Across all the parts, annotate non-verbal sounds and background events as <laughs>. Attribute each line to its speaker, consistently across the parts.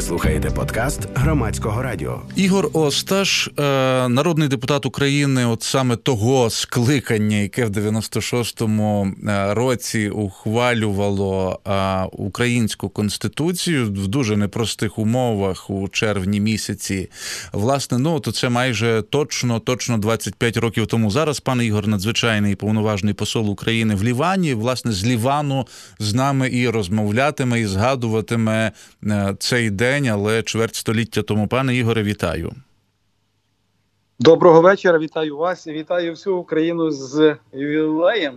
Speaker 1: Ви слухаєте подкаст громадського радіо.
Speaker 2: Ігор Осташ, е, народний депутат України, от саме того скликання, яке в 96-му е, році ухвалювало е, українську конституцію в дуже непростих умовах у червні місяці. Власне, ну то це майже точно, точно 25 років тому. Зараз пан Ігор надзвичайний повноважний посол України в Лівані. Власне, з Лівану з нами і розмовлятиме, і згадуватиме цей день, але чверть століття тому. Пане Ігоре, вітаю.
Speaker 3: Доброго вечора, вітаю вас і вітаю всю Україну з ювілеєм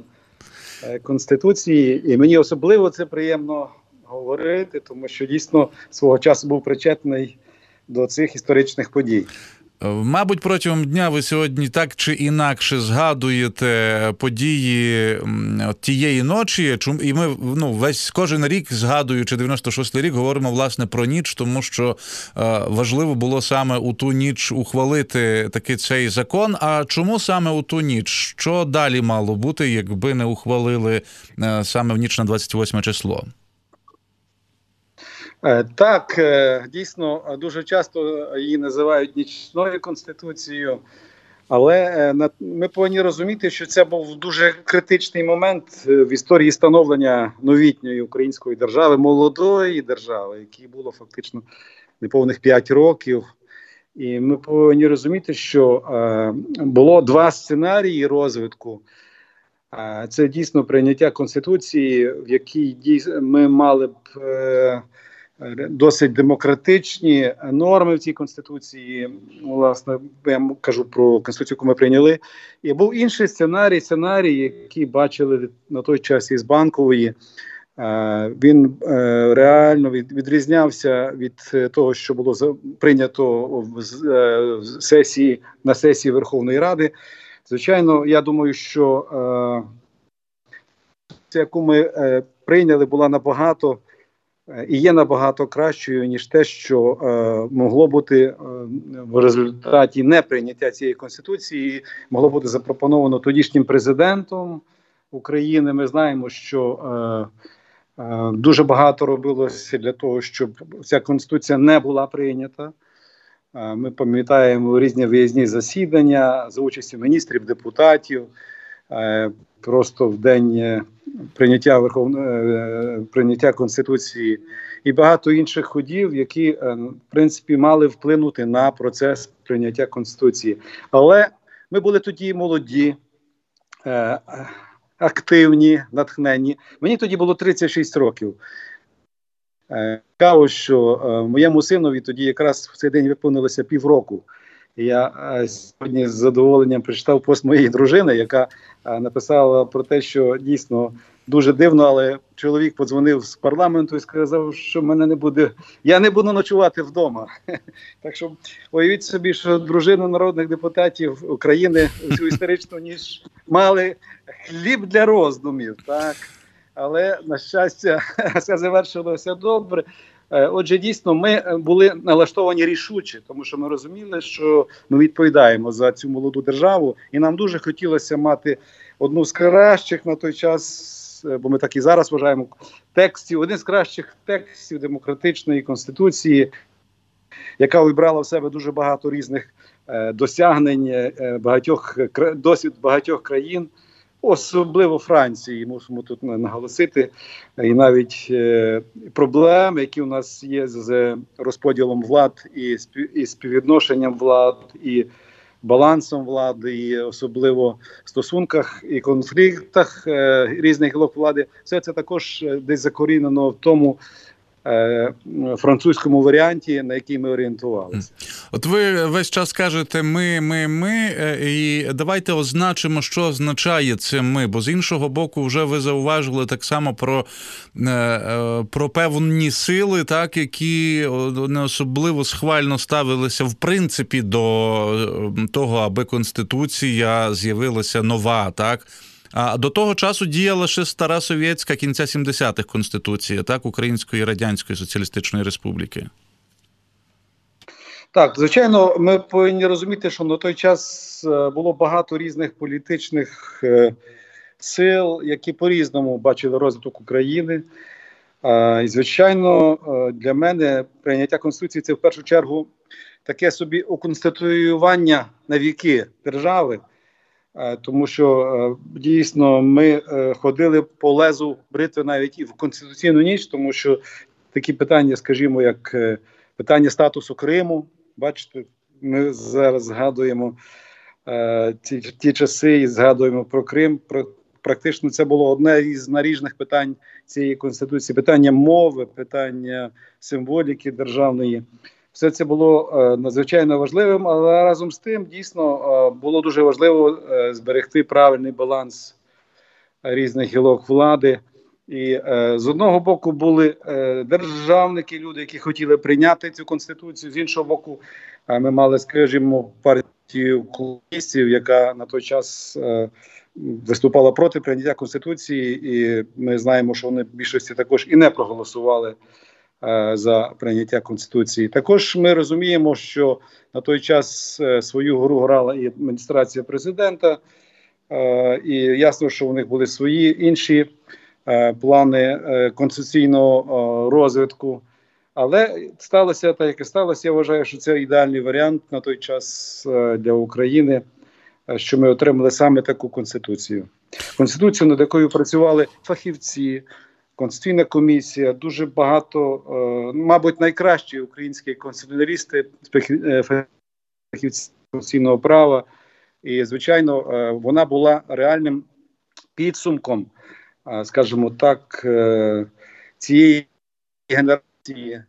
Speaker 3: е, Конституції. І мені особливо це приємно говорити, тому що дійсно свого часу був причетний до цих історичних подій.
Speaker 2: Мабуть, протягом дня ви сьогодні так чи інакше згадуєте події тієї ночі. і ми ну весь кожен рік, згадуючи 96-й рік, говоримо власне про ніч, тому що е, важливо було саме у ту ніч ухвалити таки цей закон. А чому саме у ту ніч? Що далі мало бути, якби не ухвалили е, саме в ніч на 28 число?
Speaker 3: Е, так, е, дійсно, дуже часто її називають нічною конституцією, але е, ми повинні розуміти, що це був дуже критичний момент в історії становлення новітньої української держави, молодої держави, якій було фактично неповних 5 років. І ми повинні розуміти, що було два сценарії розвитку. Це дійсно прийняття конституції, в якій ми мали б досить демократичні норми в цій конституції. Власне, я кажу про конституцію, яку ми прийняли. І був інший сценарій, сценарій, який бачили на той час із банкової. Е, він е, реально відрізнявся від того, що було прийнято в сесії на сесії Верховної Ради. Звичайно, я думаю, що е, яку ми прийняли, була набагато Е, і є набагато кращою ніж те, що е, могло бути е, в результаті неприйняття цієї конституції, могло бути запропоновано тодішнім президентом України. Ми знаємо, що е, е, дуже багато робилося для того, щоб ця конституція не була прийнята. Е, ми пам'ятаємо різні виїзні засідання за участі міністрів, депутатів. Е, просто в день е, прийняття Верховної е, прийняття конституції і багато інших ходів, які в принципі мали вплинути на процес прийняття конституції. Але ми були тоді молоді, активні, натхненні. Мені тоді було 36 років. Цікаво, що моєму синові тоді якраз в цей день виповнилося півроку. Я е, сьогодні з задоволенням прочитав пост моєї дружини, яка е, написала про те, що дійсно дуже дивно, але чоловік подзвонив з парламенту і сказав, що мене не буде. Я не буду ночувати вдома. <laughs> Так що уявіть собі, що дружини народних депутатів України цю історичну ніж мали хліб для роздумів, так. Але на щастя, <laughs> все завершилося добре. Е, отже, дійсно, ми е, були налаштовані рішуче, тому що ми розуміли, що ми відповідаємо за цю молоду державу, і нам дуже хотілося мати одну з кращих на той час, е, бо ми так і зараз вважаємо текстів, один з кращих текстів демократичної конституції, яка вибрала в себе дуже багато різних досягнень багатьох досвід багатьох країн особливо Франції, мусимо тут наголосити, і навіть е, проблеми, які у нас є з розподілом влад і і співвідношенням влад і балансом влади, і особливо в стосунках і конфліктах е, різних гілок влади, все це також е, десь закорінено в тому. Е, французькому варіанті, на який ми орієнтувалися,
Speaker 2: от ви весь час кажете ми, ми, ми, е, і давайте означимо, що означає це ми. Бо з іншого боку, вже ви зауважили так само про е, про певні сили, так які не особливо схвально ставилися в принципі до того, аби конституція з'явилася нова, так. А до того часу діяла ще стара совєтська кінця 70-х конституція, так, Української Радянської Соціалістичної Республіки.
Speaker 3: Так, звичайно, ми повинні розуміти, що на той час е, було багато різних політичних е, сил, які по-різному бачили розвиток України. І, звичайно, для мене прийняття Конституції це в першу чергу таке собі уконституювання на віки держави, тому що дійсно ми ходили по лезу бритви навіть і в конституційну ніч, тому що такі питання, скажімо, як питання статусу Криму, бачите, ми зараз згадуємо ті, ті часи і згадуємо про Крим. Про практично це було одне із наріжних питань цієї конституції: питання мови, питання символіки державної. Все це було е, надзвичайно важливим, але разом з тим дійсно е, було дуже важливо е, зберегти правильний баланс різних гілок влади. І з одного боку були державники, люди, які хотіли прийняти цю конституцію. З іншого боку, ми мали, скажімо, партію комуністів, яка на той час виступала проти прийняття конституції, і ми знаємо, що вони в більшості також і не проголосували за прийняття конституції. Також ми розуміємо, що на той час е, свою гру грала і адміністрація президента, е, і ясно, що у них були свої інші плани конституційного розвитку. Але сталося так, як і сталося. Я вважаю, що це ідеальний варіант на той час для України. Е, що ми отримали саме таку конституцію. Конституцію, над якою працювали фахівці, конституційна комісія, дуже багато, е, мабуть, найкращі українські конституціоналісти, е, фахівці конституційного права. І, звичайно, вона була реальним підсумком, скажімо так, цієї генерації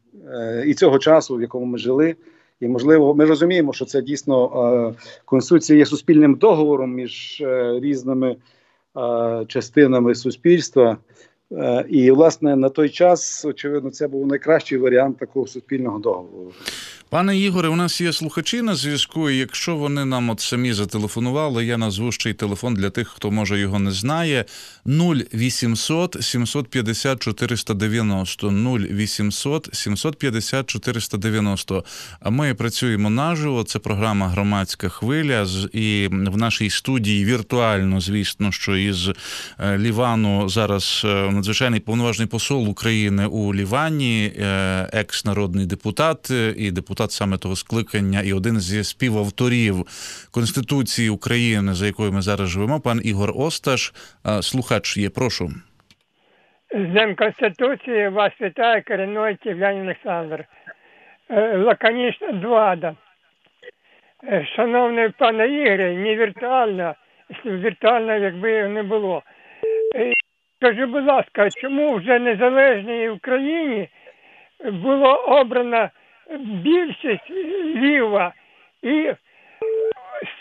Speaker 3: і цього часу, в якому ми жили. І можливо, ми розуміємо, що це дійсно е, конституція є суспільним договором між е, різними е, частинами суспільства. І власне на той час очевидно це був найкращий варіант такого суспільного договору.
Speaker 2: Пане Ігоре, у нас є слухачі на зв'язку. і Якщо вони нам от самі зателефонували, я назву ще й телефон для тих, хто може його не знає. 0800 750 490 0800 750 490. А ми працюємо наживо. Це програма Громадська хвиля. І в нашій студії віртуально, звісно, що із е, Лівану зараз е, надзвичайний повноважний посол України у Лівані, е, екс-народний депутат і депутат депутат саме того скликання і один зі співавторів Конституції України, за якою ми зараз живемо, пан Ігор Осташ. Слухач є, прошу.
Speaker 4: З Днем Конституції вас вітає корінний Ків'ян Олександр. Е, лаконічна двада. Е, шановний пане Ігоре, не віртуально, віртуально, якби не було. Е, скажи, будь ласка, чому вже незалежній Україні було обрано більшість ліва і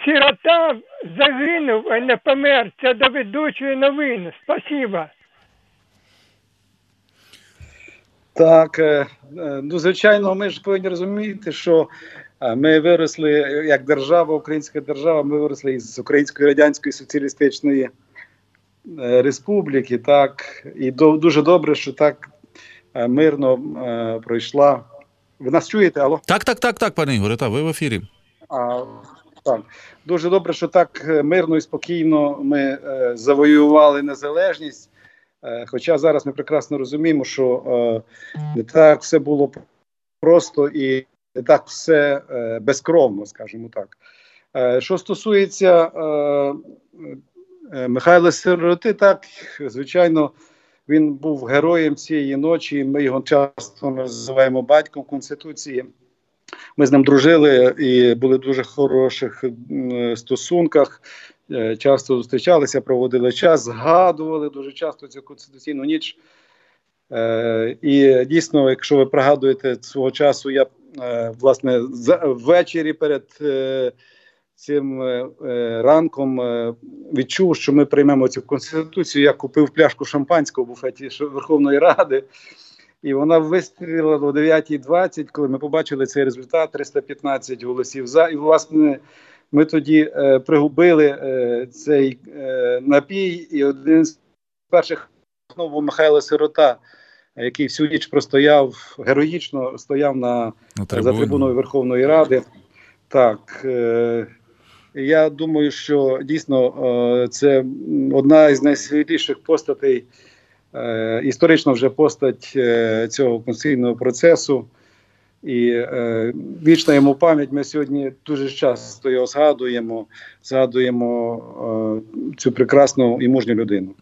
Speaker 4: сирота загинув, а не помер. Це до ведучої новини. Спасибо.
Speaker 3: Так, е, е, ну звичайно, ми ж повинні розуміти, що е, ми виросли як держава, українська держава, ми виросли із Української Радянської Соціалістичної Республіки. Так, і дуже добре, що так мирно пройшла ви нас чуєте? Алло?
Speaker 2: Так, так, так, так, пане Ігоре, так, ви в ефірі.
Speaker 3: А, Так, дуже добре, що так е, мирно і спокійно ми е, завоювали незалежність. Е, хоча зараз ми прекрасно розуміємо, що е, не так все було просто і не так все е, безкровно, скажімо так. Е, що стосується е, е, Михайла Сироти, так звичайно. Він був героєм цієї ночі. Ми його часто називаємо батьком Конституції. Ми з ним дружили і були в дуже хороших стосунках. Е, часто зустрічалися, проводили час, згадували дуже часто цю конституційну ніч. Е, і дійсно, якщо ви пригадуєте свого часу, я е, власне ввечері перед цим е, е, ранком е, відчув, що ми приймемо цю конституцію. Я купив пляшку шампанського в буфеті Верховної Ради, і вона вистрілила о 9.20, коли ми побачили цей результат: 315 голосів за. І власне ми тоді е, пригубили е, цей е, напій, і один з перших знову Михайло Сирота. Який всю ніч простояв героїчно, стояв на, на за трибуною Верховної Ради. Так, е, я думаю, що дійсно е, це одна із найсвітліших постатей е, історично вже постать е, цього конституційного процесу. І е, вічна йому пам'ять. Ми сьогодні дуже часто його згадуємо, згадуємо е, цю прекрасну і мужню людину.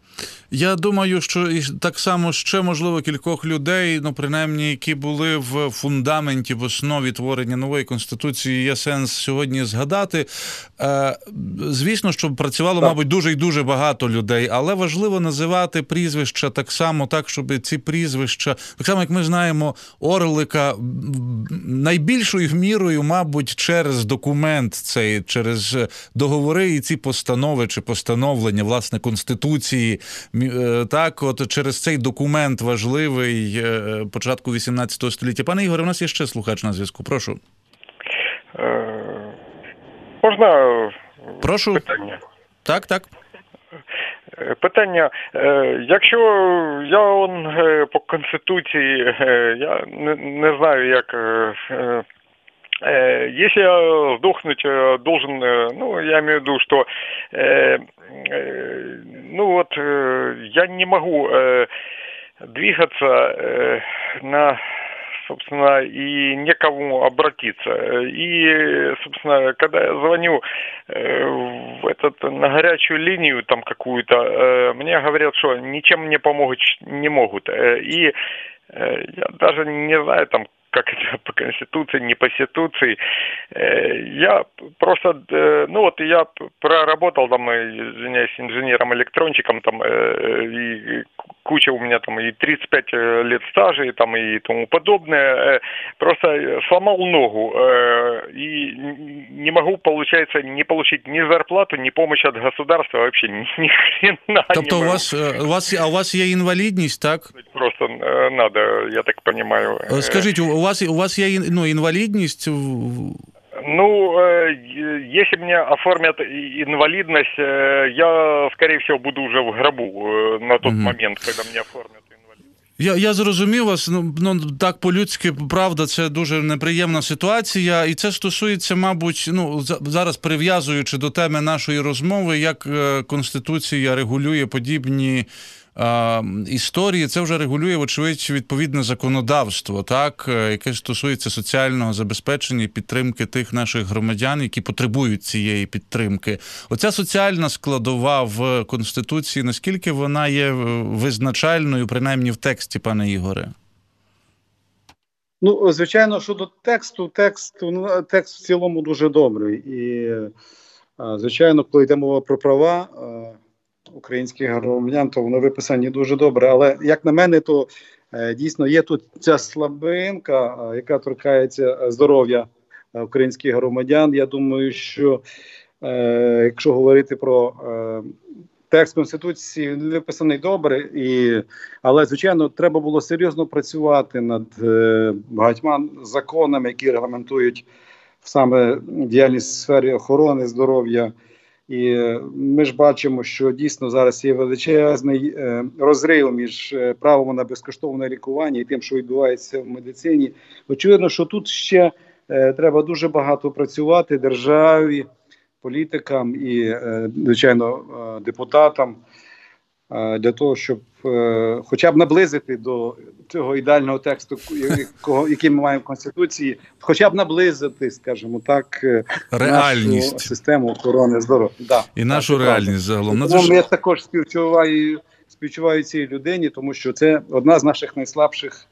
Speaker 2: Я думаю, що і так само ще можливо кількох людей, ну принаймні, які були в фундаменті в основі творення нової конституції, є сенс сьогодні згадати. Е, Звісно, що працювало,
Speaker 3: Так.
Speaker 2: мабуть, дуже і дуже багато людей, але важливо називати прізвища так само, так щоб ці прізвища, так само як ми знаємо, Орлика найбільшою мірою, мабуть, через документ цей, через договори і ці постанови чи постановлення власне конституції. Е, Так, от через цей документ важливий е, початку 18 століття. Пане Ігоре, у нас є ще слухач на зв'язку. Прошу.
Speaker 5: Е, Можна е,
Speaker 2: Прошу.
Speaker 5: питання?
Speaker 2: Так, так.
Speaker 5: Е, Питання, е, якщо я он е, по конституції, е, я не, не знаю, як. е, е, э, Если я сдохнуть э, должен, э, ну, я имею в виду, что, э, э, ну вот, э, я не могу э, двигаться э, на, собственно, и некому обратиться. И, собственно, когда я звоню э, в этот, на горячую линию там какую-то, э, мне говорят, что ничем мне помочь не могут. Э, И я даже не знаю там, как это <laughs> по конституции, не по конституции. Э, Я просто, э, ну вот я п- проработал там, э, извиняюсь, инженером-электрончиком там, э, и куча у меня там и 35 э, лет стажа и там и тому подобное. Э, Просто э, сломал ногу э, и н- не могу, получается, не получить ни зарплату, ни помощь от государства вообще ни, ни хрена <laughs>
Speaker 2: Тобто,
Speaker 5: не
Speaker 2: у
Speaker 5: могу.
Speaker 2: вас, е, у вас, а у вас є інвалідність, так?
Speaker 5: Просто э, надо, я так понимаю.
Speaker 2: Е,
Speaker 5: Э,
Speaker 2: Скажіть, у вас у вас є ін- ну, інвалідність? в- в-
Speaker 5: Ну, э, е- если мне оформят и- инвалидность, э, я, скорее всего, буду уже в гробу э, на тот
Speaker 2: Мгм.
Speaker 5: момент, когда мне оформят инвалидность.
Speaker 2: Я, я зрозумів вас. Ну, ну так по-людськи, правда, це дуже неприємна ситуація, і це стосується, мабуть, ну за- зараз прив'язуючи до теми нашої розмови, як е, конституція регулює подібні. Історії це вже регулює, вочевидь, відповідне законодавство, так е, яке стосується соціального забезпечення і підтримки тих наших громадян, які потребують цієї підтримки. Оця соціальна складова в конституції, наскільки вона є е, визначальною, принаймні в тексті, пане Ігоре?
Speaker 3: Ну, звичайно, щодо тексту, текст, ну, текст в цілому дуже добрий. І, е, звичайно, коли йде мова про права українських громадян, то воно виписані дуже добре. Але як на мене, то е, дійсно є тут ця слабинка, е, яка торкається е, здоров'я українських громадян. Я думаю, що якщо говорити про текст конституції, він виписаний добре, і але звичайно треба було серйозно працювати над багатьма законами, які регламентують саме діяльність в сфері охорони здоров'я. І е, ми ж бачимо, що дійсно зараз є величезний е, розрив між е, правом на безкоштовне лікування і тим, що відбувається в медицині. Очевидно, що тут ще треба дуже багато працювати державі, політикам і, звичайно, депутатам для того, щоб е, хоча б наблизити до цього ідеального тексту, який ми маємо в конституції, хоча б наблизити, скажімо так, е,
Speaker 2: Реальність.
Speaker 3: нашу систему охорони здоров'я. Да,
Speaker 2: І нашу
Speaker 3: так,
Speaker 2: реальність загалом.
Speaker 3: Тому
Speaker 2: Надзвич-
Speaker 3: я також співчуваю, співчуваю цій людині, тому що це одна з наших найслабших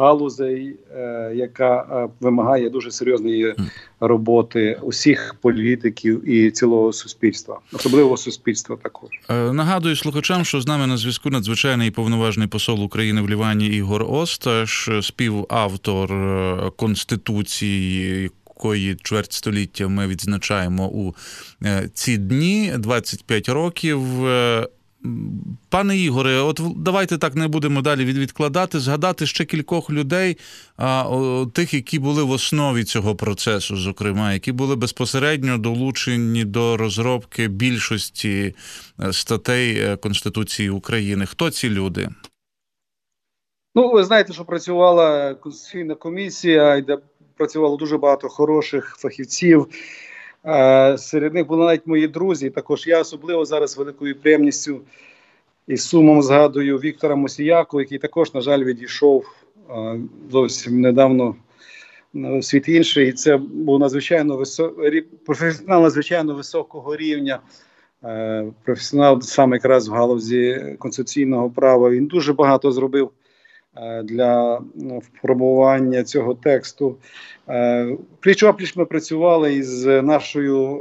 Speaker 3: галузей, е, яка е, вимагає дуже серйозної роботи усіх політиків і цілого суспільства, особливо суспільства також.
Speaker 2: Е, Нагадую слухачам, що з нами на зв'язку надзвичайний і повноважний посол України в Лівані Ігор Осташ, співавтор Конституції. Якої чверть століття ми відзначаємо у ці дні 25 років. Пане Ігоре, от давайте так не будемо далі від- відкладати, згадати ще кількох людей, а, тих, які були в основі цього процесу, зокрема, які були безпосередньо долучені до розробки більшості е, статей е, Конституції України. Хто ці люди?
Speaker 3: Ну, ви знаєте, що працювала конституційна комісія, де працювало дуже багато хороших фахівців. Е, серед них були навіть мої друзі. Також я особливо зараз великою приємністю і сумом згадую Віктора Мосіяку, який також, на жаль, відійшов зовсім недавно в світ інший. І це був надзвичайно висок... професіонал надзвичайно високого рівня. Е, професіонал саме якраз в галузі конституційного права. Він дуже багато зробив е, для формування цього тексту. Е, пліч опліч ми працювали із нашою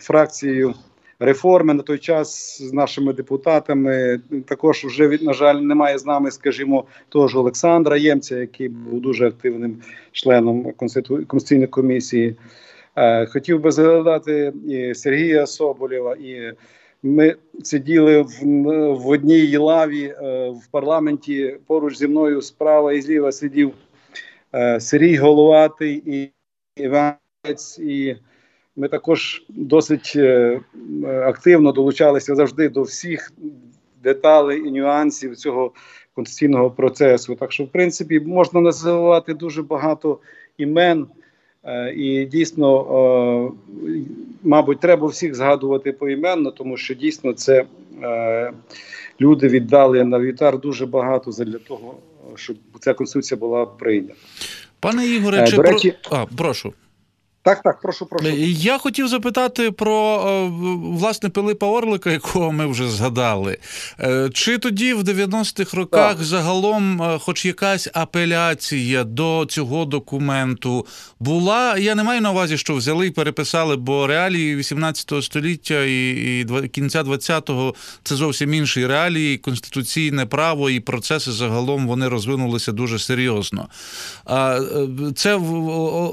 Speaker 3: фракцією реформи на той час з нашими депутатами. Також вже на жаль немає з нами, скажімо, того ж Олександра Ємця, який був дуже активним членом Конституційної комісії. Е, хотів би згадати і Сергія Соболєва, і ми сиділи в в одній лаві е, в парламенті. Поруч зі мною справа і зліва сидів е, Сергій Головатий і Іванець. І ми також досить активно долучалися завжди до всіх деталей і нюансів цього конституційного процесу. Так що, в принципі, можна називати дуже багато імен. Е, і дійсно, е, мабуть, треба всіх згадувати поіменно, тому що дійсно це е, люди віддали на вітар дуже багато для того, щоб ця конституція була прийнята.
Speaker 2: Пане Ігоре, чи речі... про... а, прошу.
Speaker 3: Так, так, прошу, прошу.
Speaker 2: Я хотів запитати про е, власне Пилипа Орлика, якого ми вже згадали. Е, чи тоді в 90-х роках так. загалом, е, хоч якась апеляція до цього документу була? Я не маю на увазі, що взяли і переписали, бо реалії 18 століття і, і кінця 20-го це зовсім інші реалії, конституційне право і процеси загалом вони розвинулися дуже серйозно. Це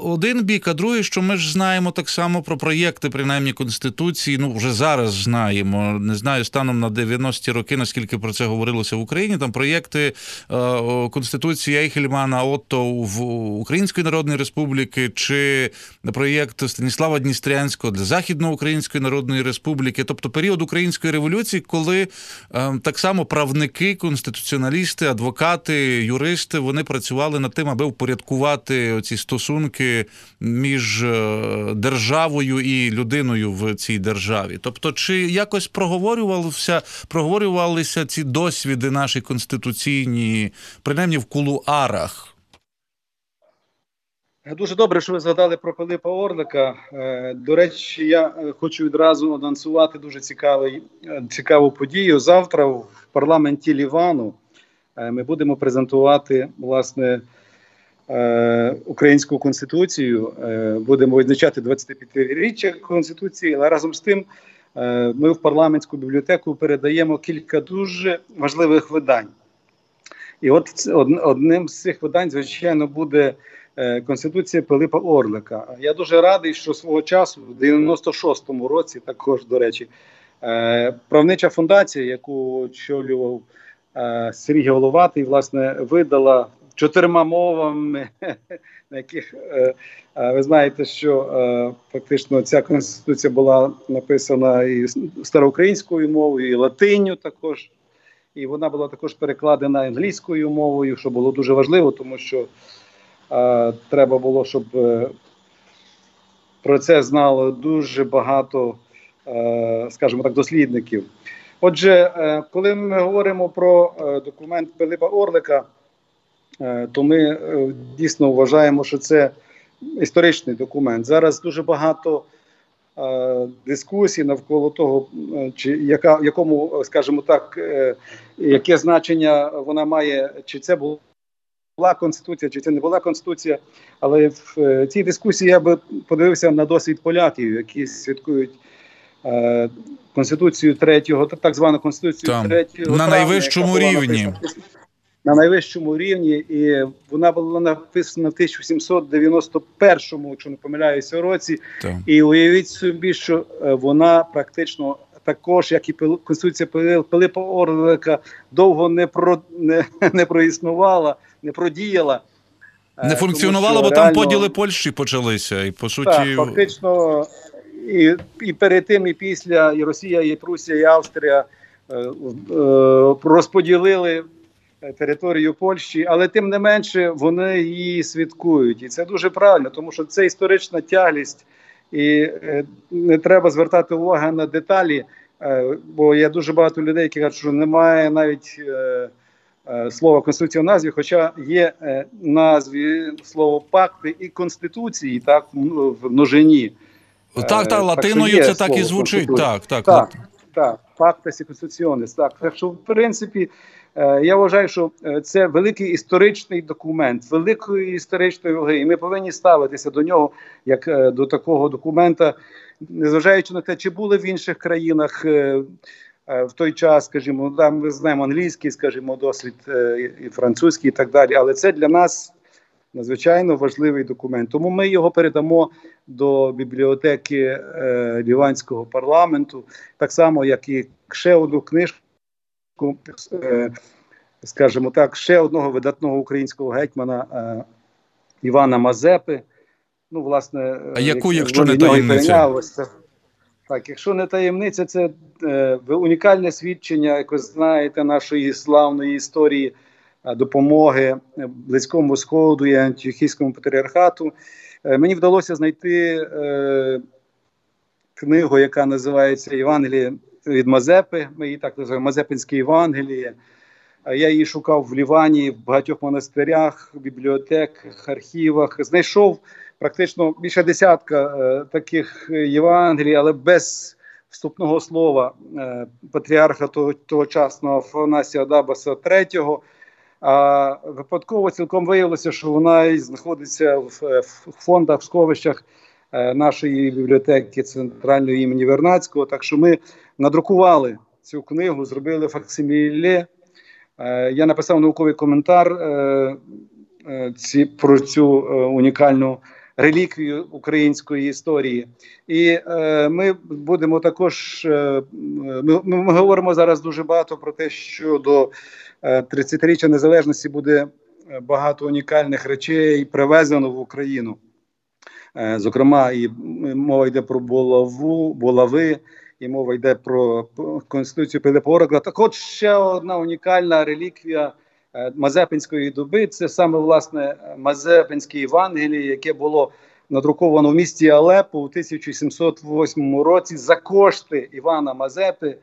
Speaker 2: один бік, а другий, що ми ж знаємо так само про проєкти, принаймні Конституції. Ну вже зараз знаємо. Не знаю станом на 90-ті роки, наскільки про це говорилося в Україні. Там проєкти е, Конституції Ейхельмана Отто в Української Народної Республіки чи проєкт Станіслава Дністрянського для Західноукраїнської Народної Республіки, тобто період української революції, коли е, так само правники, конституціоналісти, адвокати, юристи вони працювали над тим, аби впорядкувати ці стосунки між державою і людиною в цій державі. Тобто, чи якось проговорювалися, проговорювалися ці досвіди наші конституційні, принаймні в кулуарах?
Speaker 3: Дуже добре, що ви згадали про Пилипа Орлика. Е, до речі, я е, хочу відразу анонсувати дуже цікавий, цікаву подію. Завтра в парламенті Лівану ми будемо презентувати власне Е, українську конституцію, е, будемо відзначати 25-річчя конституції, але разом з тим е, ми в парламентську бібліотеку передаємо кілька дуже важливих видань. І от одним з цих видань, звичайно, буде Конституція Пилипа Орлика. Я дуже радий, що свого часу, в 96-му році, також до речі, правнича фундація, яку очолював Сергій Головатий, власне, видала чотирма мовами, <laughs> на яких е, ви знаєте, що е, фактично ця конституція була написана і староукраїнською мовою, і латинню також. І вона була також перекладена англійською мовою, що було дуже важливо, тому що е, треба було, щоб е, про це знало дуже багато, е, скажімо так, дослідників. Отже, е, коли ми говоримо про е, документ Пилипа Орлика. Е, то ми е, дійсно вважаємо, що це історичний документ. Зараз дуже багато е, дискусій навколо того, чи яка якому, скажімо так, яке значення вона має, чи це була конституція, чи це не була конституція. Але в цій дискусії я би подивився на досвід поляків, які святкують. Конституцію третього, так звану конституцію
Speaker 2: Там,
Speaker 3: третього
Speaker 2: на найвищому рівні
Speaker 3: на найвищому рівні, і вона була написана в 1791-му, якщо не помиляюся, році. Так. І уявіть собі, що е, вона практично також, як і конституція Пилипа Орлика, довго не про не, <laughs> не проіснувала, не продіяла.
Speaker 2: Е, не функціонувала, бо реально, там поділи Польщі почалися, і по суті так,
Speaker 3: фактично і і перед тим, і після і Росія, і Прусія, і Австрія е, е, розподілили територію Польщі, але тим не менше вони її святкують, і це дуже правильно, тому що це історична тяглість, і е, не треба звертати увагу на деталі. Е, бо є дуже багато людей, які кажуть, що немає навіть е, е, слова конституція в назві, хоча є е, в назві слово пакти і конституції, так в множині.
Speaker 2: Так, так,
Speaker 3: так
Speaker 2: латиною
Speaker 3: є
Speaker 2: це так і звучить. Так, так.
Speaker 3: Так, так, і конституціонес. Так, так що, в принципі, е, я вважаю, що е, це великий історичний документ, великої історичної ваги, і ми повинні ставитися до нього як е, до такого документа, незважаючи на те, чи були в інших країнах. е, е, В той час, скажімо, там ми знаємо англійський, скажімо, досвід е, і французький, і так далі. Але це для нас надзвичайно важливий документ. Тому ми його передамо до бібліотеки е, Ліванського парламенту, так само, як і ще одну книжку, е, скажімо так, ще одного видатного українського гетьмана е, Івана Мазепи. Ну, власне,
Speaker 2: А яку, якщо не таємниця?
Speaker 3: це. Так, якщо не таємниця, це е, унікальне свідчення, як ви знаєте, нашої славної історії е, допомоги е, Близькому Сходу і Антиохійському патріархату. Е, мені вдалося знайти е, книгу, яка називається Євангеліє від Мазепи. Ми її так називаємо Мазепинське Євангеліє. Е, Я її шукав в Лівані, в багатьох монастирях, бібліотеках, архівах. Знайшов практично більше десятка е, таких Євангелій, але без вступного слова е, патріарха того, тогочасного Афанасія Дабаса III. А випадково цілком виявилося, що вона знаходиться в, е, в фондах, в сховищах е, нашої бібліотеки центральної імені Вернацького. Так що ми надрукували цю книгу, зробили факсиміле. Е, Я написав науковий коментар е, е, ці, про цю унікальну реліквію української історії. І ми будемо також. Ми, ми говоримо зараз дуже багато про те, що до е, 30-річчя незалежності буде багато унікальних речей привезено в Україну. Зокрема, і мова йде про булаву, булави, і мова йде про конституцію Пилипа Оракла. Так от ще одна унікальна реліквія е, Мазепинської доби. Це саме власне Мазепинське Євангеліє, яке було надруковано в місті Алепо у 1708 році за кошти Івана Мазепи.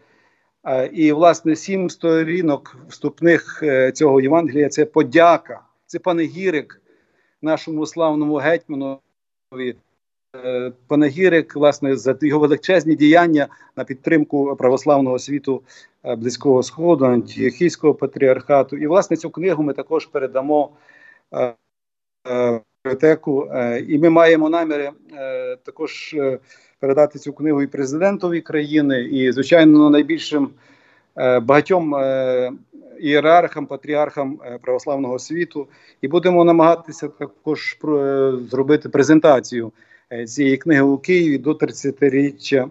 Speaker 3: Е, І, власне, сім сторінок вступних е, цього Євангелія це подяка, це панегірик нашому славному гетьманові. Панегірик, власне, за його величезні діяння на підтримку православного світу е, Близького Сходу, Антіохійського патріархату. І, власне, цю книгу ми також передамо е, е, бібліотеку. І ми маємо наміри також передати цю книгу і президентові країни, і, звичайно, найбільшим багатьом ієрархам, патріархам православного світу. І будемо намагатися також зробити презентацію цієї книги у Києві до 30-річчя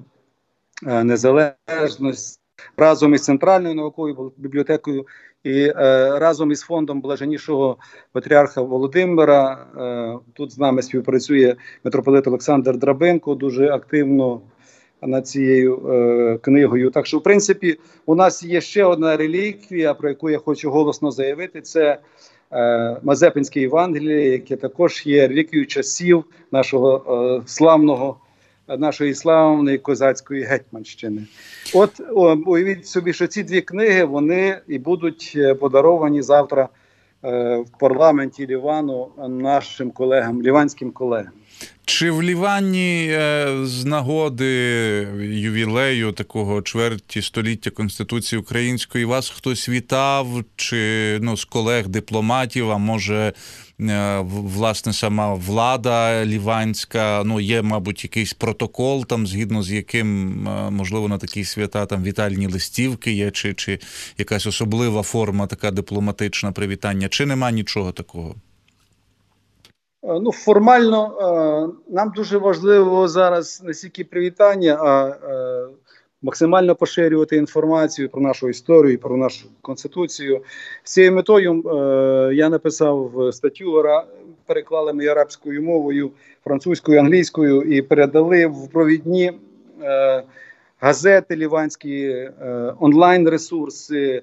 Speaker 3: е, незалежності разом із центральною науковою бібліотекою і е, разом із фондом блаженнішого патріарха Володимира. Е, тут з нами співпрацює митрополит Олександр Драбенко дуже активно над цією е, книгою. Так що, в принципі, у нас є ще одна реліквія, про яку я хочу голосно заявити. Це е, Мазепинське Євангеліє, яке також є реліквією часів нашого е, славного. Нашої славної козацької гетьманщини, от уявіть собі, що ці дві книги вони і будуть е, подаровані завтра е, в парламенті Лівану нашим колегам, ліванським колегам.
Speaker 2: Чи в Лівані е, з нагоди ювілею такого чверті століття Конституції Української вас хтось вітав, чи ну, з колег дипломатів, а може, е, власне, сама влада ліванська? Ну, є, мабуть, якийсь протокол, там, згідно з яким, е, можливо, на такі свята там вітальні листівки є, чи, чи якась особлива форма, така дипломатична привітання, чи нема нічого такого?
Speaker 3: Е, Ну, формально е, нам дуже важливо зараз не стільки привітання, а е, максимально поширювати інформацію про нашу історію, про нашу конституцію. З цією метою е, я написав статтю, переклали ми арабською мовою, французькою, англійською і передали в провідні е, газети ліванські, е, онлайн-ресурси.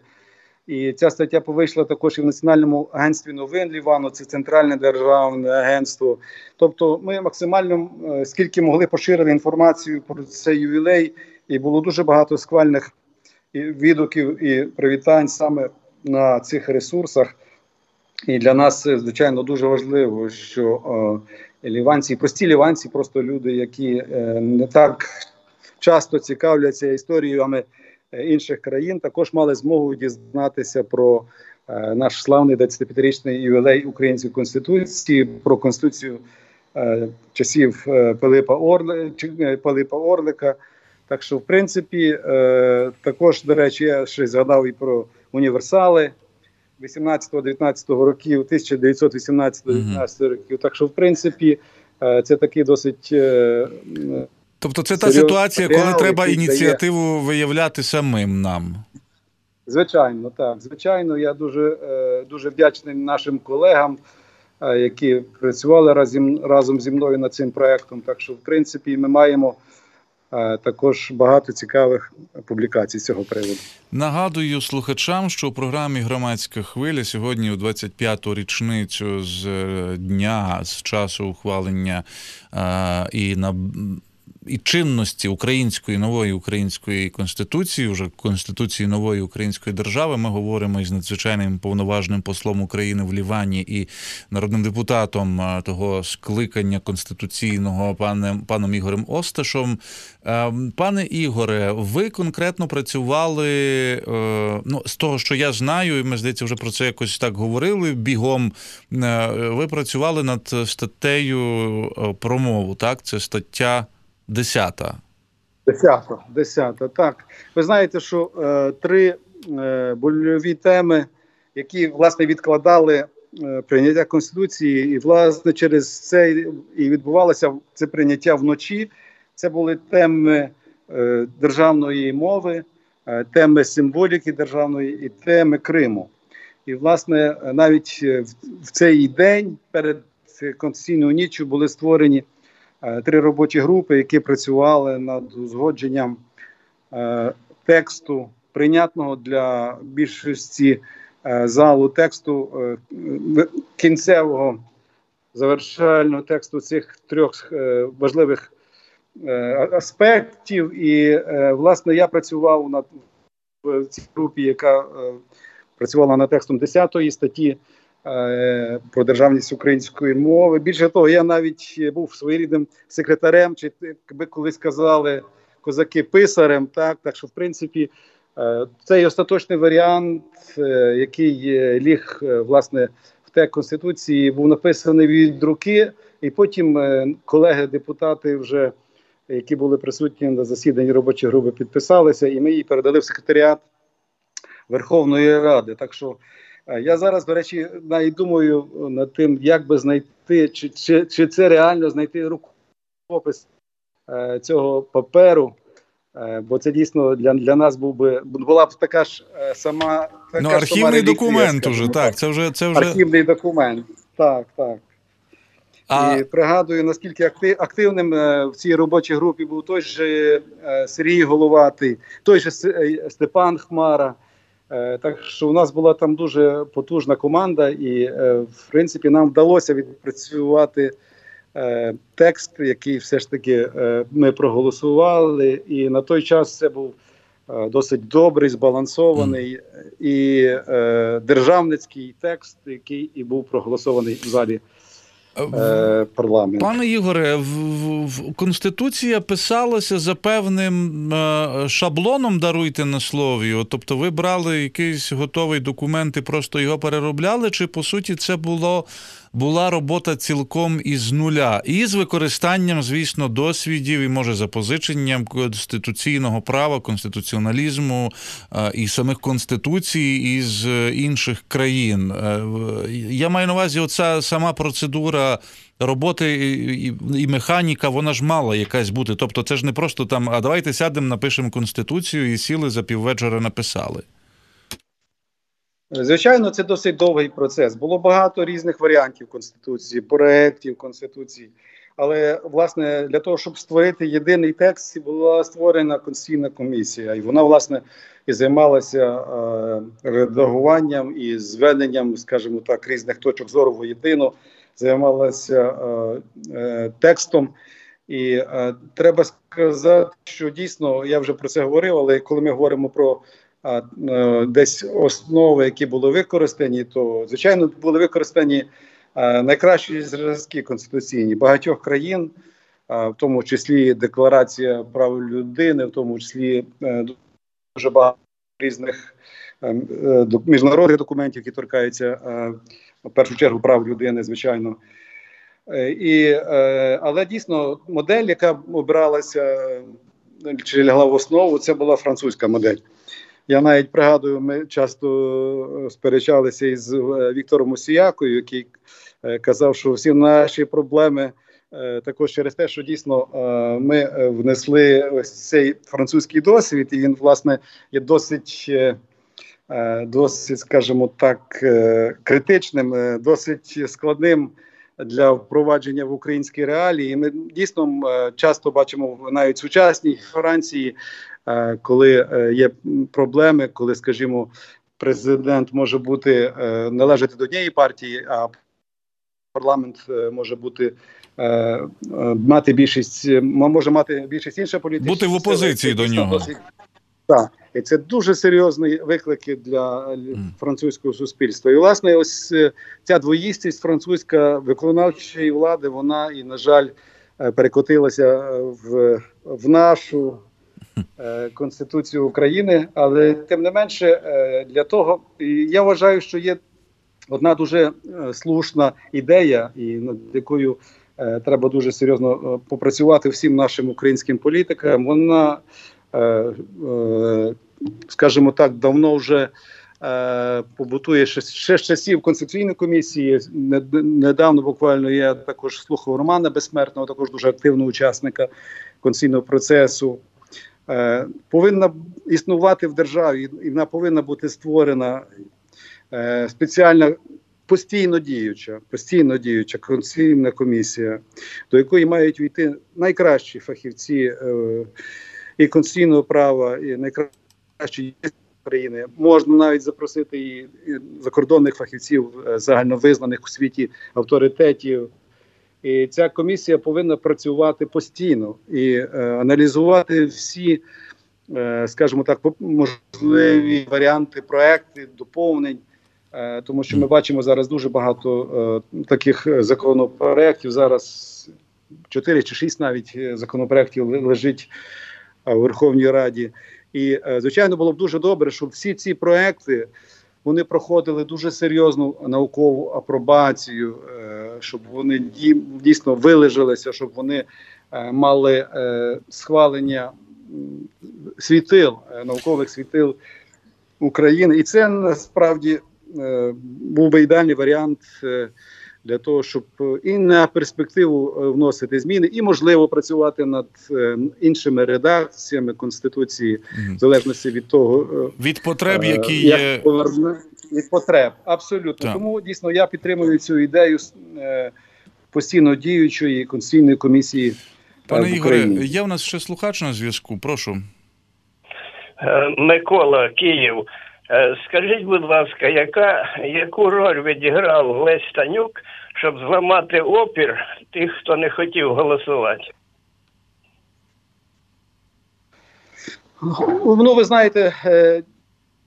Speaker 3: І ця стаття вийшла також і в Національному агентстві новин Лівану, це центральне державне агентство. Тобто, ми максимально скільки могли поширили інформацію про цей ювілей і було дуже багато схвальних відгуків і привітань саме на цих ресурсах. І для нас звичайно, дуже важливо, що е, ліванці, прості ліванці, просто люди, які е, не так часто цікавляться історіями е, інших країн, також мали змогу дізнатися про е, наш славний 25-річний ювілей Української конституції, про конституцію е, часів Пилипа, Орли, Пилипа Орлика. Так що, в принципі, е, також, до речі, я ще згадав і про універсали 18-19 років, 1918-19 років. Так що, в принципі, е, це такий досить. Е,
Speaker 2: Тобто, це та ситуація, коли треба
Speaker 3: який дає-
Speaker 2: ініціативу виявляти самим нам.
Speaker 3: Звичайно, так. Звичайно, я дуже, е, дуже вдячний нашим колегам, е, які працювали разом, разом зі мною над цим проектом. Так що, в принципі, ми маємо також багато цікавих публікацій з цього приводу.
Speaker 2: Нагадую слухачам, що у програмі Громадська хвиля сьогодні, у 25-ту річницю з е, дня з часу ухвалення е, і на і чинності української нової української конституції, вже конституції нової української держави. Ми говоримо із надзвичайним повноважним послом України в Лівані і народним депутатом того скликання конституційного паном паном Ігорем Осташом. Пане Ігоре, ви конкретно працювали е, ну, з того, що я знаю, і ми здається, вже про це якось так говорили бігом. е, Ви працювали над статтею е, про мову, так? Це стаття 10.
Speaker 3: Десята, десята. Так. Ви знаєте, що е, три е, больові теми, які власне відкладали е, прийняття конституції, і власне через це і відбувалося це прийняття вночі. Це були теми е, державної мови, е, теми символіки державної і теми Криму. І, власне, навіть е, в, в цей день перед конституційною ніччю були створені три робочі групи, які працювали над узгодженням е, тексту, прийнятного для більшості е, залу тексту е, кінцевого завершального тексту цих трьох е, важливих е, аспектів. І, е, власне, я працював над в цій групі, яка е, працювала над текстом 10 статті е, про державність української мови. Більше того, я навіть був своєрідним секретарем, чи як би колись казали козаки писарем. Так, так що, в принципі, е, цей остаточний варіант, е, який е, ліг е, власне в текст конституції, був написаний від руки, і потім е, колеги-депутати вже. Які були присутні на засіданні робочої групи, підписалися, і ми її передали в секретаріат Верховної Ради. Так що е, я зараз, до речі, навіть думаю над тим, як би знайти, чи, чи, чи це реально знайти рукопис е, цього паперу. Е, бо це дійсно для, для нас був би була б така ж е, сама така
Speaker 2: Ну,
Speaker 3: сама
Speaker 2: архівний
Speaker 3: реліквія,
Speaker 2: документ уже,
Speaker 3: скажімо
Speaker 2: так. Це вже це вже.
Speaker 3: Архівний документ. Так, так.
Speaker 2: А,
Speaker 3: І пригадую, наскільки акти- активним е, в цій робочій групі був той же е, Сергій Головатий, той же е, Степан Хмара. Е, Так що у нас була там дуже потужна команда, і е, в принципі нам вдалося відпрацювати е, текст, який все ж таки ми проголосували. І на той час це був досить добрий, збалансований і державницький текст, який і був проголосований в залі е, парламенту.
Speaker 2: Пане Ігоре, в, в, в Конституція писалася за певним е, шаблоном, даруйте на слові. Тобто ви брали якийсь готовий документ і просто його переробляли, чи по суті це було, була робота цілком із нуля? І з використанням, звісно, досвідів і може запозиченням конституційного права, конституціоналізму е, і самих конституцій із е, інших країн. Е, Я маю на увазі, оця сама процедура роботи і, механіка, вона ж мала якась бути. Тобто, це ж не просто там, а давайте сядемо, напишемо конституцію і сіли за піввечора написали.
Speaker 3: Звичайно, це досить довгий процес. Було багато різних варіантів конституції, проєктів конституції. Але власне для того, щоб створити єдиний текст, була створена конституційна комісія, і вона власне і займалася е, редагуванням і зведенням, скажімо так, різних точок зору воєдино, займалася е, е, текстом. І е, треба сказати, що дійсно я вже про це говорив, але коли ми говоримо про десь основи, які були використані, то звичайно були використані е, найкращі зразки конституційні багатьох країн, е, в тому числі Декларація прав людини, в тому числі е, дуже багато різних е, е, міжнародних документів, які торкаються е, в першу чергу прав людини, звичайно. Е, і, е, але дійсно модель, яка обиралася е, чи лягла в основу, це була французька модель. Я навіть пригадую, ми часто е, сперечалися із е, Віктором Мусіякою, який е, казав, що всі наші проблеми також через те, що дійсно ми внесли ось цей французький досвід, і він, власне, є досить. Досить, скажімо так, критичним, досить складним для впровадження в українські реалії. Ми дійсно е, часто бачимо в навіть сучасній Франції, е, коли е, є проблеми, коли, скажімо, президент може бути належати до однієї партії, а парламент може бути мати більшість, може мати більшість інша політична
Speaker 2: Бути в опозиції
Speaker 3: Це
Speaker 2: до нього.
Speaker 3: досить- Так, і це дуже серйозні виклики для е, французького суспільства. І власне, ось е, ця двоїстість французька виконавчої влади, вона і на жаль е, перекотилася в, в нашу конституцію України. Але тим не менше, для того і я вважаю, що є одна дуже слушна ідея, і над якою треба дуже серйозно попрацювати всім нашим українським політикам. Вона, скажімо так, давно вже. е, Побутує ще, з часів конституційної комісії. Недавно буквально я також слухав Романа Безсмертного, також дуже активного учасника конституційного процесу. Е, Повинна існувати в державі, і вона повинна бути створена е, спеціальна постійно діюча, постійно діюча конституційна комісія, до якої мають війти найкращі фахівці е, і конституційного права, і найкращі юристи країни. Можна навіть запросити і, закордонних фахівців, е, загальновизнаних у світі авторитетів. І ця комісія повинна працювати постійно і е, аналізувати всі, е, скажімо так, можливі варіанти, проекти, доповнень. Е, тому що ми бачимо зараз дуже багато е, таких е, законопроєктів. Зараз 4 чи 6 навіть е, законопроєктів ле- лежить е, у Верховній Раді. І, е, звичайно, було б дуже добре, щоб всі ці проекти вони проходили дуже серйозну наукову апробацію, е, щоб вони ді- дійсно вилежалися, щоб вони е, мали е, схвалення світил, е, наукових світил України. І це насправді е, був би ідеальний варіант е, для того, щоб е, і на перспективу е, вносити зміни, і можливо працювати над е, іншими редакціями конституції, в залежності від того,
Speaker 2: Від потреб, які є.
Speaker 3: від потреб. Абсолютно.
Speaker 2: Так.
Speaker 3: Тому дійсно я підтримую цю ідею постійно діючої конституційної комісії.
Speaker 2: Пане Ігоре, є в нас ще слухач на зв'язку. Прошу.
Speaker 6: Микола Київ. Е, Скажіть, будь ласка, яка, яку роль відіграв Лесь Танюк, щоб зламати опір тих, хто не хотів голосувати?
Speaker 3: Ну, ви знаєте, е,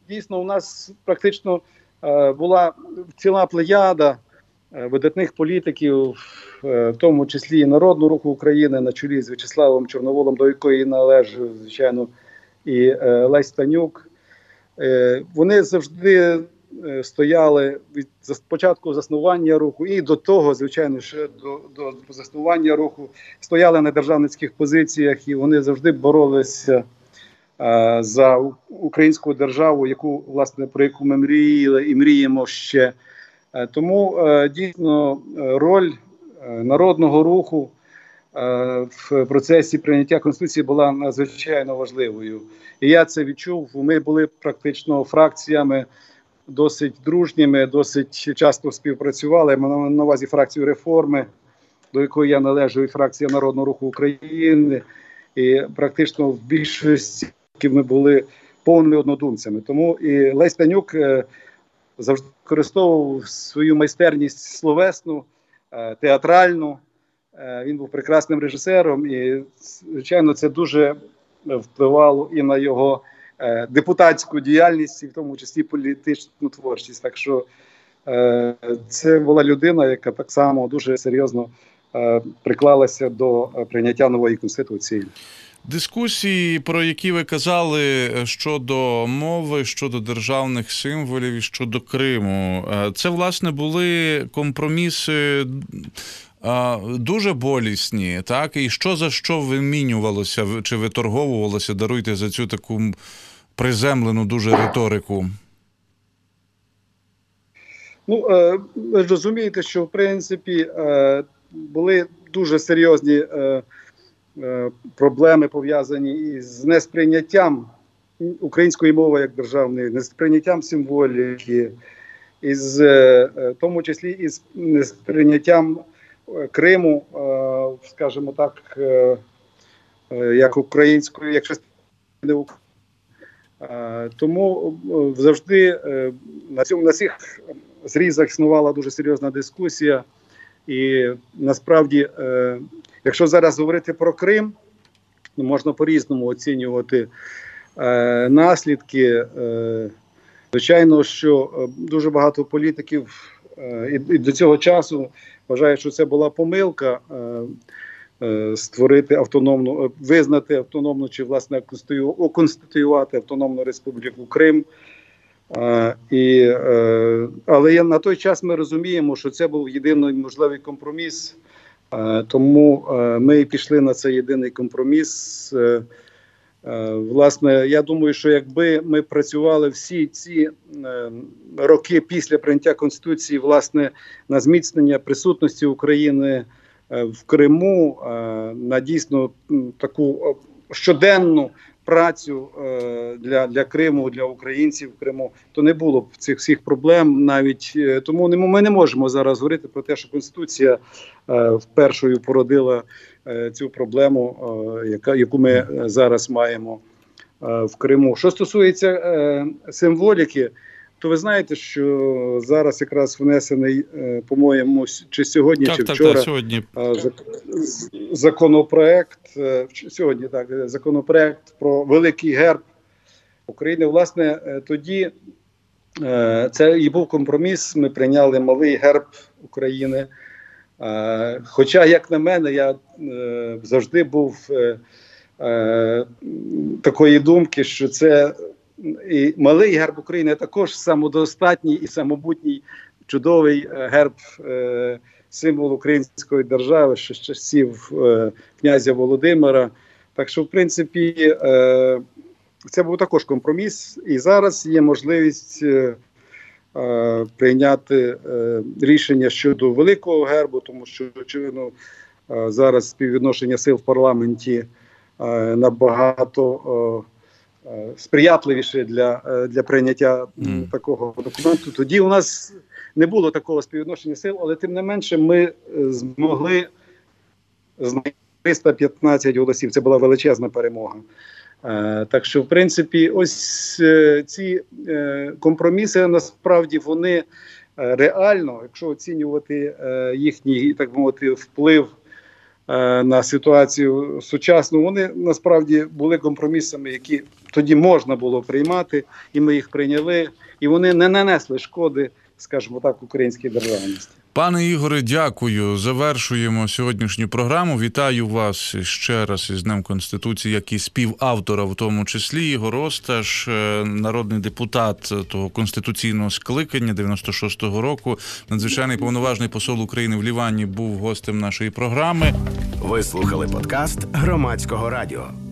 Speaker 3: дійсно, у нас практично е, була ціла плеяда видатних політиків, в тому числі і Народного руху України на чолі з В'ячеславом Чорноволом, до якої належав, звичайно, і Лесь Танюк. Е, Вони завжди е, стояли від початку заснування руху і до того, звичайно, ще до, до заснування руху стояли на державницьких позиціях, і вони завжди боролися е, за українську державу, яку власне про яку ми мріяли і мріємо ще. Тому дійсно роль народного руху в процесі прийняття конституції була надзвичайно важливою. І я це відчув. Ми були практично фракціями досить дружніми, досить часто співпрацювали. Маю на увазі фракцію реформи, до якої я належу, і фракція Народного руху України. І практично в більшості ми були повними однодумцями. Тому і Лесь Танюк е, завжди використовував свою майстерність словесну, е, театральну Е, Він був прекрасним режисером, і звичайно, це дуже впливало і на його е, депутатську діяльність, і в тому числі політичну творчість. Так що е, це була людина, яка так само дуже серйозно е, приклалася до е, прийняття нової конституції.
Speaker 2: Дискусії, про які ви казали е, щодо мови, щодо державних символів щодо Криму, е, це власне були компроміси е, дуже болісні, так? І що за що вимінювалося, чи виторговувалося, даруйте за цю таку приземлену дуже риторику.
Speaker 3: Ну, е, ви ж розумієте, що в принципі е, були дуже серйозні е, проблеми пов'язані із несприйняттям української мови як державної, несприйняттям символіки, із тому числі із несприйняттям Криму, е, скажімо так, е, е, як української, як частини України. Е, Тому завжди на цьому на цих зрізах існувала дуже серйозна дискусія. І насправді, якщо зараз говорити про Крим, ну, можна по-різному оцінювати наслідки. Звичайно, що дуже багато політиків і, і до цього часу вважають, що це була помилка. Е, е, Створити автономну, е, визнати автономну чи власне конститую- оконституювати автономну республіку Крим. Е, і, е, але я, на той час ми розуміємо, що це був єдиний можливий компроміс. Е, тому е, ми пішли на цей єдиний компроміс. Е, е, власне, я думаю, що якби ми працювали всі ці е, роки після прийняття конституції, власне, на зміцнення присутності України е, в Криму, е, на дійсно таку е, щоденну працю е, для, для Криму, для українців в Криму, то не було б цих всіх проблем. Навіть е, тому ми не можемо зараз говорити про те, що конституція е, впершою породила е, цю проблему, е, яка яку ми е, зараз маємо е, в Криму. Що стосується е, символіки. То ви знаєте, що зараз якраз внесений, е, по-моєму, чи сьогодні, чи
Speaker 2: Так, так,
Speaker 3: вчора
Speaker 2: так, сьогодні.
Speaker 3: е, законопроект е, сьогодні так е, законопроект про великий герб України. Власне, е, тоді е, це і був компроміс. Ми прийняли малий герб України. Е, Хоча, як на мене, я е, завжди був е, такої думки, що це і малий герб України також самодостатній і самобутній чудовий герб. символ української держави ще з часів князя Володимира. Так що, в принципі, це був також компроміс, і зараз є можливість прийняти е, рішення щодо великого гербу, тому що очевидно е, зараз співвідношення сил в парламенті е, набагато. Е, е, Сприятливіше для, е, для прийняття такого документу. Тоді у нас не було такого співвідношення сил, але тим не менше ми е, змогли знайти 315 голосів. Це була величезна перемога. Е, Так що, в принципі, ось е, ці е, компроміси насправді вони реально, якщо оцінювати їхній, так мовити, вплив на ситуацію сучасну, вони насправді були компромісами, які тоді можна було приймати, і ми їх прийняли, і вони не нанесли шкоди, скажімо так, українській державності.
Speaker 2: Пане Ігоре, дякую. Завершуємо сьогоднішню програму. Вітаю вас ще раз із Днем Конституції, як і співавтора, в тому числі Ігор Осташ, е, народний депутат того конституційного скликання 96-го року. Надзвичайний повноважний посол України в Лівані був гостем нашої програми.
Speaker 1: Ви слухали подкаст громадського радіо.